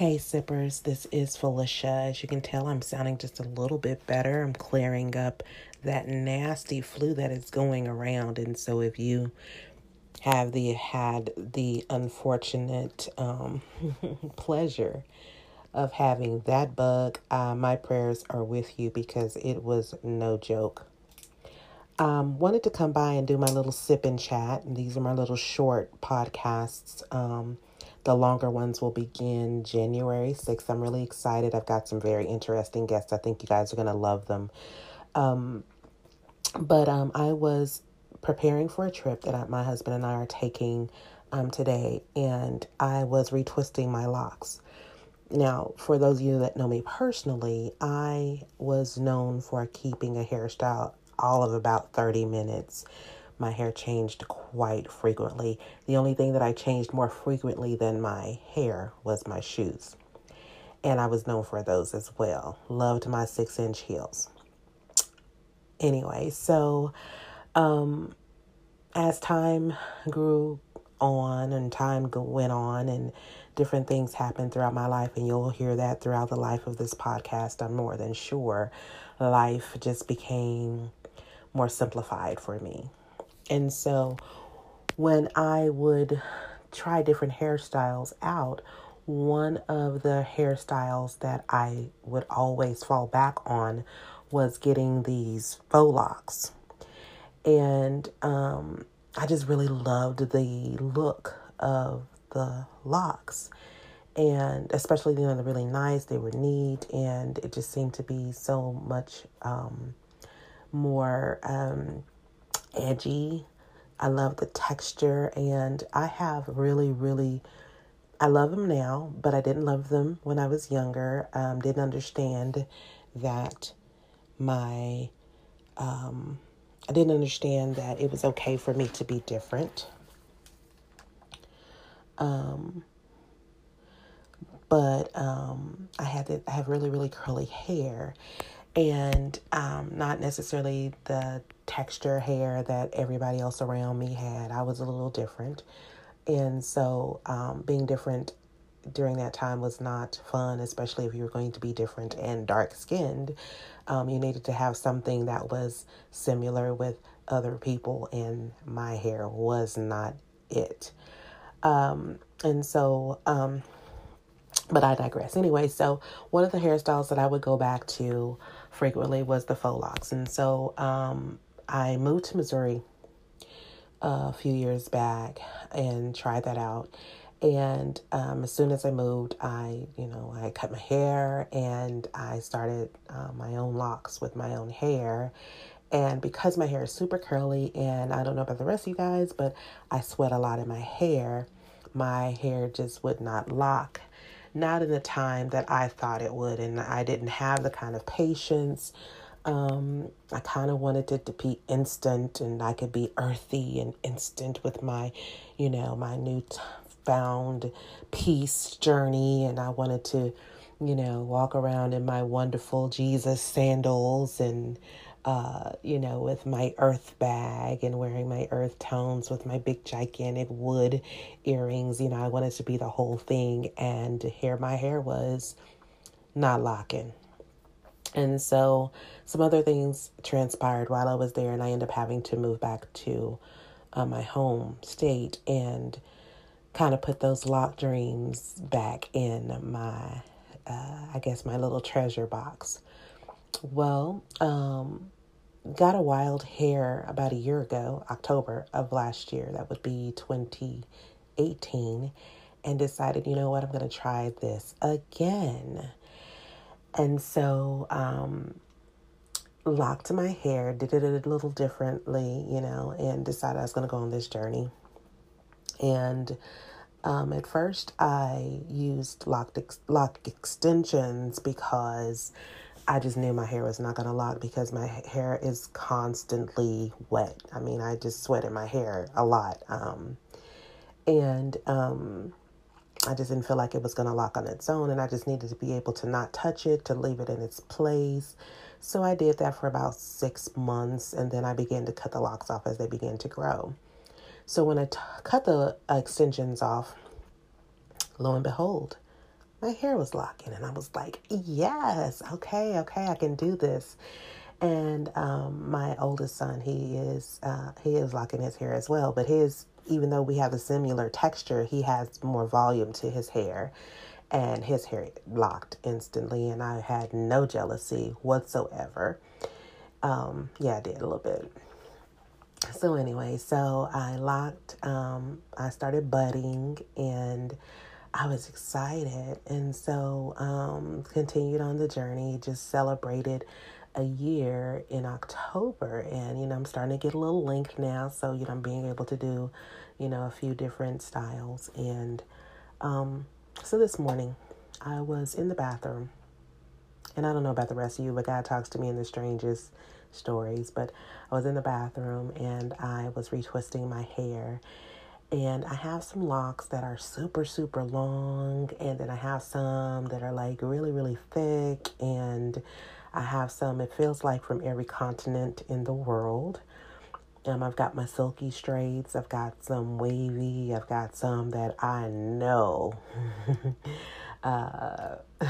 Hey, sippers, this is Felicia. As you can tell, I'm sounding just a little bit better. I'm clearing up that nasty flu that is going around. And so, if you have the had the unfortunate um, pleasure of having that bug, uh, my prayers are with you because it was no joke. Um, wanted to come by and do my little sip and chat. And these are my little short podcasts. Um, the longer ones will begin January 6th. I'm really excited. I've got some very interesting guests. I think you guys are going to love them. Um, but um, I was preparing for a trip that I, my husband and I are taking um, today, and I was retwisting my locks. Now, for those of you that know me personally, I was known for keeping a hairstyle all of about 30 minutes my hair changed quite frequently. The only thing that I changed more frequently than my hair was my shoes. And I was known for those as well. Loved my six inch heels. Anyway, so um, as time grew on and time went on and different things happened throughout my life, and you'll hear that throughout the life of this podcast, I'm more than sure. Life just became more simplified for me. And so when I would try different hairstyles out, one of the hairstyles that I would always fall back on was getting these faux locks. And um, I just really loved the look of the locks. And especially, you know, they're really nice, they were neat, and it just seemed to be so much um, more um, edgy. I love the texture, and I have really, really, I love them now, but I didn't love them when I was younger. Um, didn't understand that my, um, I didn't understand that it was okay for me to be different. Um, but um, I had to, I have really, really curly hair, and um, not necessarily the texture hair that everybody else around me had. I was a little different. And so um, being different during that time was not fun, especially if you were going to be different and dark skinned. Um, you needed to have something that was similar with other people, and my hair was not it. Um, and so, um, but I digress. Anyway, so one of the hairstyles that I would go back to frequently was the faux locks. And so um, I moved to Missouri a few years back and tried that out. And um, as soon as I moved, I, you know, I cut my hair and I started uh, my own locks with my own hair. And because my hair is super curly, and I don't know about the rest of you guys, but I sweat a lot in my hair, my hair just would not lock not in the time that I thought it would. And I didn't have the kind of patience. Um, I kind of wanted it to be instant and I could be earthy and instant with my, you know, my new found peace journey. And I wanted to, you know, walk around in my wonderful Jesus sandals and, uh, you know, with my earth bag and wearing my earth tones with my big gigantic wood earrings. You know, I wanted to be the whole thing, and here my hair was not locking. And so some other things transpired while I was there, and I ended up having to move back to uh, my home state and kind of put those locked dreams back in my, uh, I guess, my little treasure box. Well, um, got a wild hair about a year ago, October of last year. That would be 2018. And decided, you know what, I'm going to try this again. And so, um, locked my hair, did it a little differently, you know, and decided I was going to go on this journey. And um, at first, I used locked ex- lock extensions because I just knew my hair was not going to lock because my hair is constantly wet. I mean, I just sweat in my hair a lot. Um, and um, I just didn't feel like it was going to lock on its own. And I just needed to be able to not touch it, to leave it in its place. So I did that for about six months. And then I began to cut the locks off as they began to grow. So when I t- cut the extensions off, lo and behold, my hair was locking. And I was like, yes, okay, okay, I can do this. And um, my oldest son, he is uh, he is locking his hair as well, but his even though we have a similar texture, he has more volume to his hair, and his hair locked instantly, and I had no jealousy whatsoever. Um, yeah, I did a little bit. So anyway, so I locked. Um, I started budding, and I was excited, and so um, continued on the journey. Just celebrated a year in October, and you know I'm starting to get a little length now, so you know I'm being able to do, you know, a few different styles. And um, so this morning, I was in the bathroom, and I don't know about the rest of you, but God talks to me in the strangest stories. But I was in the bathroom and I was retwisting my hair. And I have some locks that are super, super long, and then I have some that are like really, really thick, and I have some, it feels like from every continent in the world. Um, I've got my silky straights, I've got some wavy, I've got some that I know uh,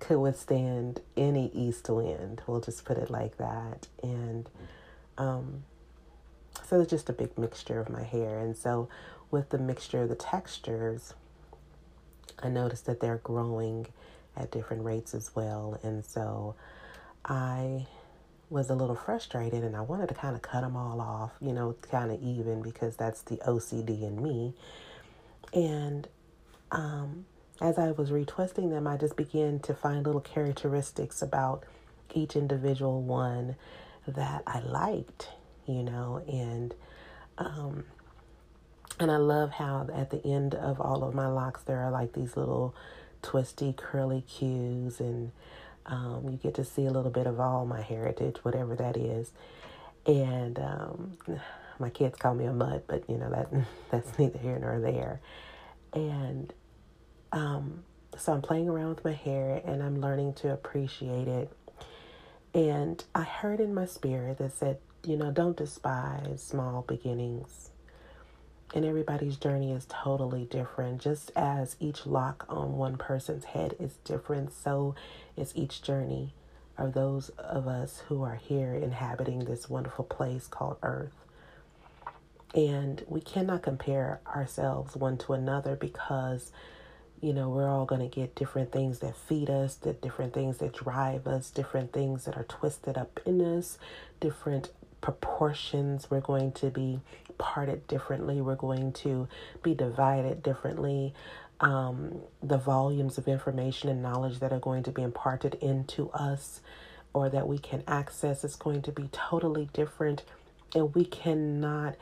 could withstand any east wind. We'll just put it like that. And um, so it's just a big mixture of my hair. And so with the mixture of the textures, I noticed that they're growing at different rates as well. And so I was a little frustrated and I wanted to kind of cut them all off, you know, kind of even because that's the OCD in me. And um, as I was retwisting them, I just began to find little characteristics about each individual one that I liked, you know, and um, and I love how at the end of all of my locks there are like these little twisty curly cues and um, you get to see a little bit of all my heritage whatever that is. And um, my kids call me a mud but you know that that's neither here nor there. And um, so i'm playing around with my hair and i'm learning to appreciate it. And i heard in my spirit that said you know don't despise small beginnings and everybody's journey is totally different. Just as each lock on one person's head is different, so is each journey of those of us who are here inhabiting this wonderful place called Earth. And we cannot compare ourselves one to another because, you know, we're all going to get different things that feed us, the different things that drive us, different things that are twisted up in us, different proportions we're going to be parted differently we're going to be divided differently. Um, the volumes of information and knowledge that are going to be imparted into us or that we can access is going to be totally different. And we cannot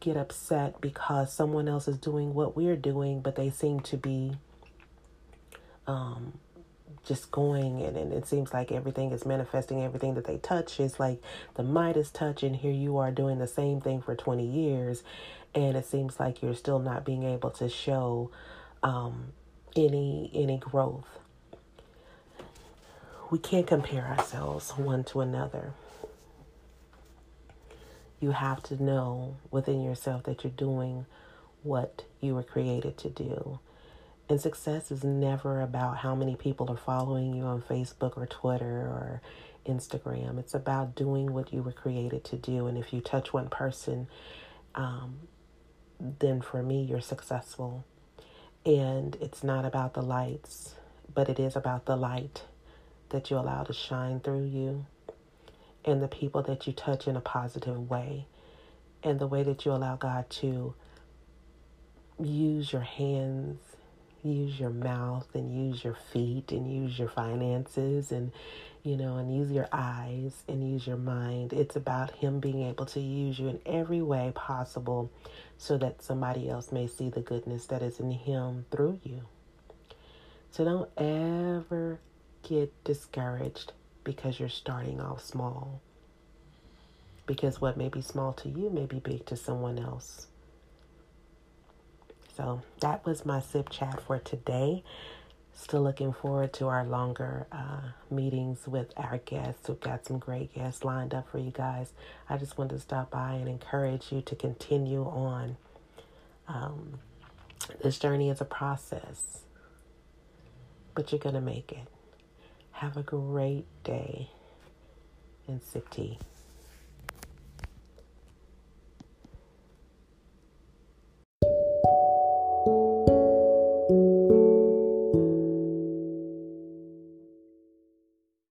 get upset because someone else is doing what we're doing but they seem to be um, just going and, and it seems like everything is manifesting everything that they touch is like the Midas touch and here you are doing the same thing for 20 years and it seems like you're still not being able to show um, any any growth. We can't compare ourselves one to another. You have to know within yourself that you're doing what you were created to do and success is never about how many people are following you on Facebook or Twitter or Instagram. It's about doing what you were created to do. And if you touch one person, um, then for me, you're successful. And it's not about the lights, but it is about the light that you allow to shine through you and the people that you touch in a positive way and the way that you allow God to use your hands use your mouth and use your feet and use your finances and you know and use your eyes and use your mind. It's about him being able to use you in every way possible so that somebody else may see the goodness that is in him through you. So don't ever get discouraged because you're starting off small. Because what may be small to you may be big to someone else so that was my sip chat for today. Still looking forward to our longer uh, meetings with our guests. We've got some great guests lined up for you guys. I just wanted to stop by and encourage you to continue on. Um, this journey is a process. but you're going to make it. Have a great day and sip tea.